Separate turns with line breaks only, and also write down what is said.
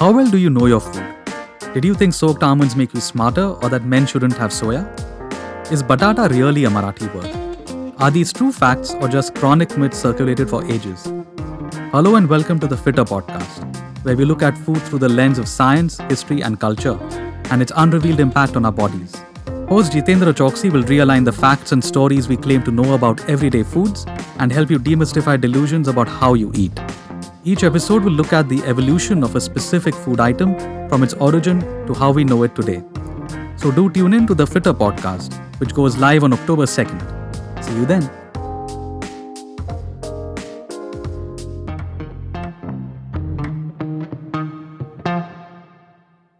do you know your food? Did you think soaked almonds make you smarter or that men shouldn't have soya? Is batata really a Marathi word? Are these true facts or just chronic myths circulated for ages? Hello and welcome to the Fittr Podcast, where we look at food through the lens of science, history, and culture, and its unrevealed impact on our bodies. Host Jitendra Chouksey will realign the facts and stories we claim to know about everyday foods and help you demystify delusions about how you eat. Each episode will look at the evolution of a specific food item from its origin to how we know it today. So do tune in to the Fittr podcast, which goes live on October 2nd. See you then.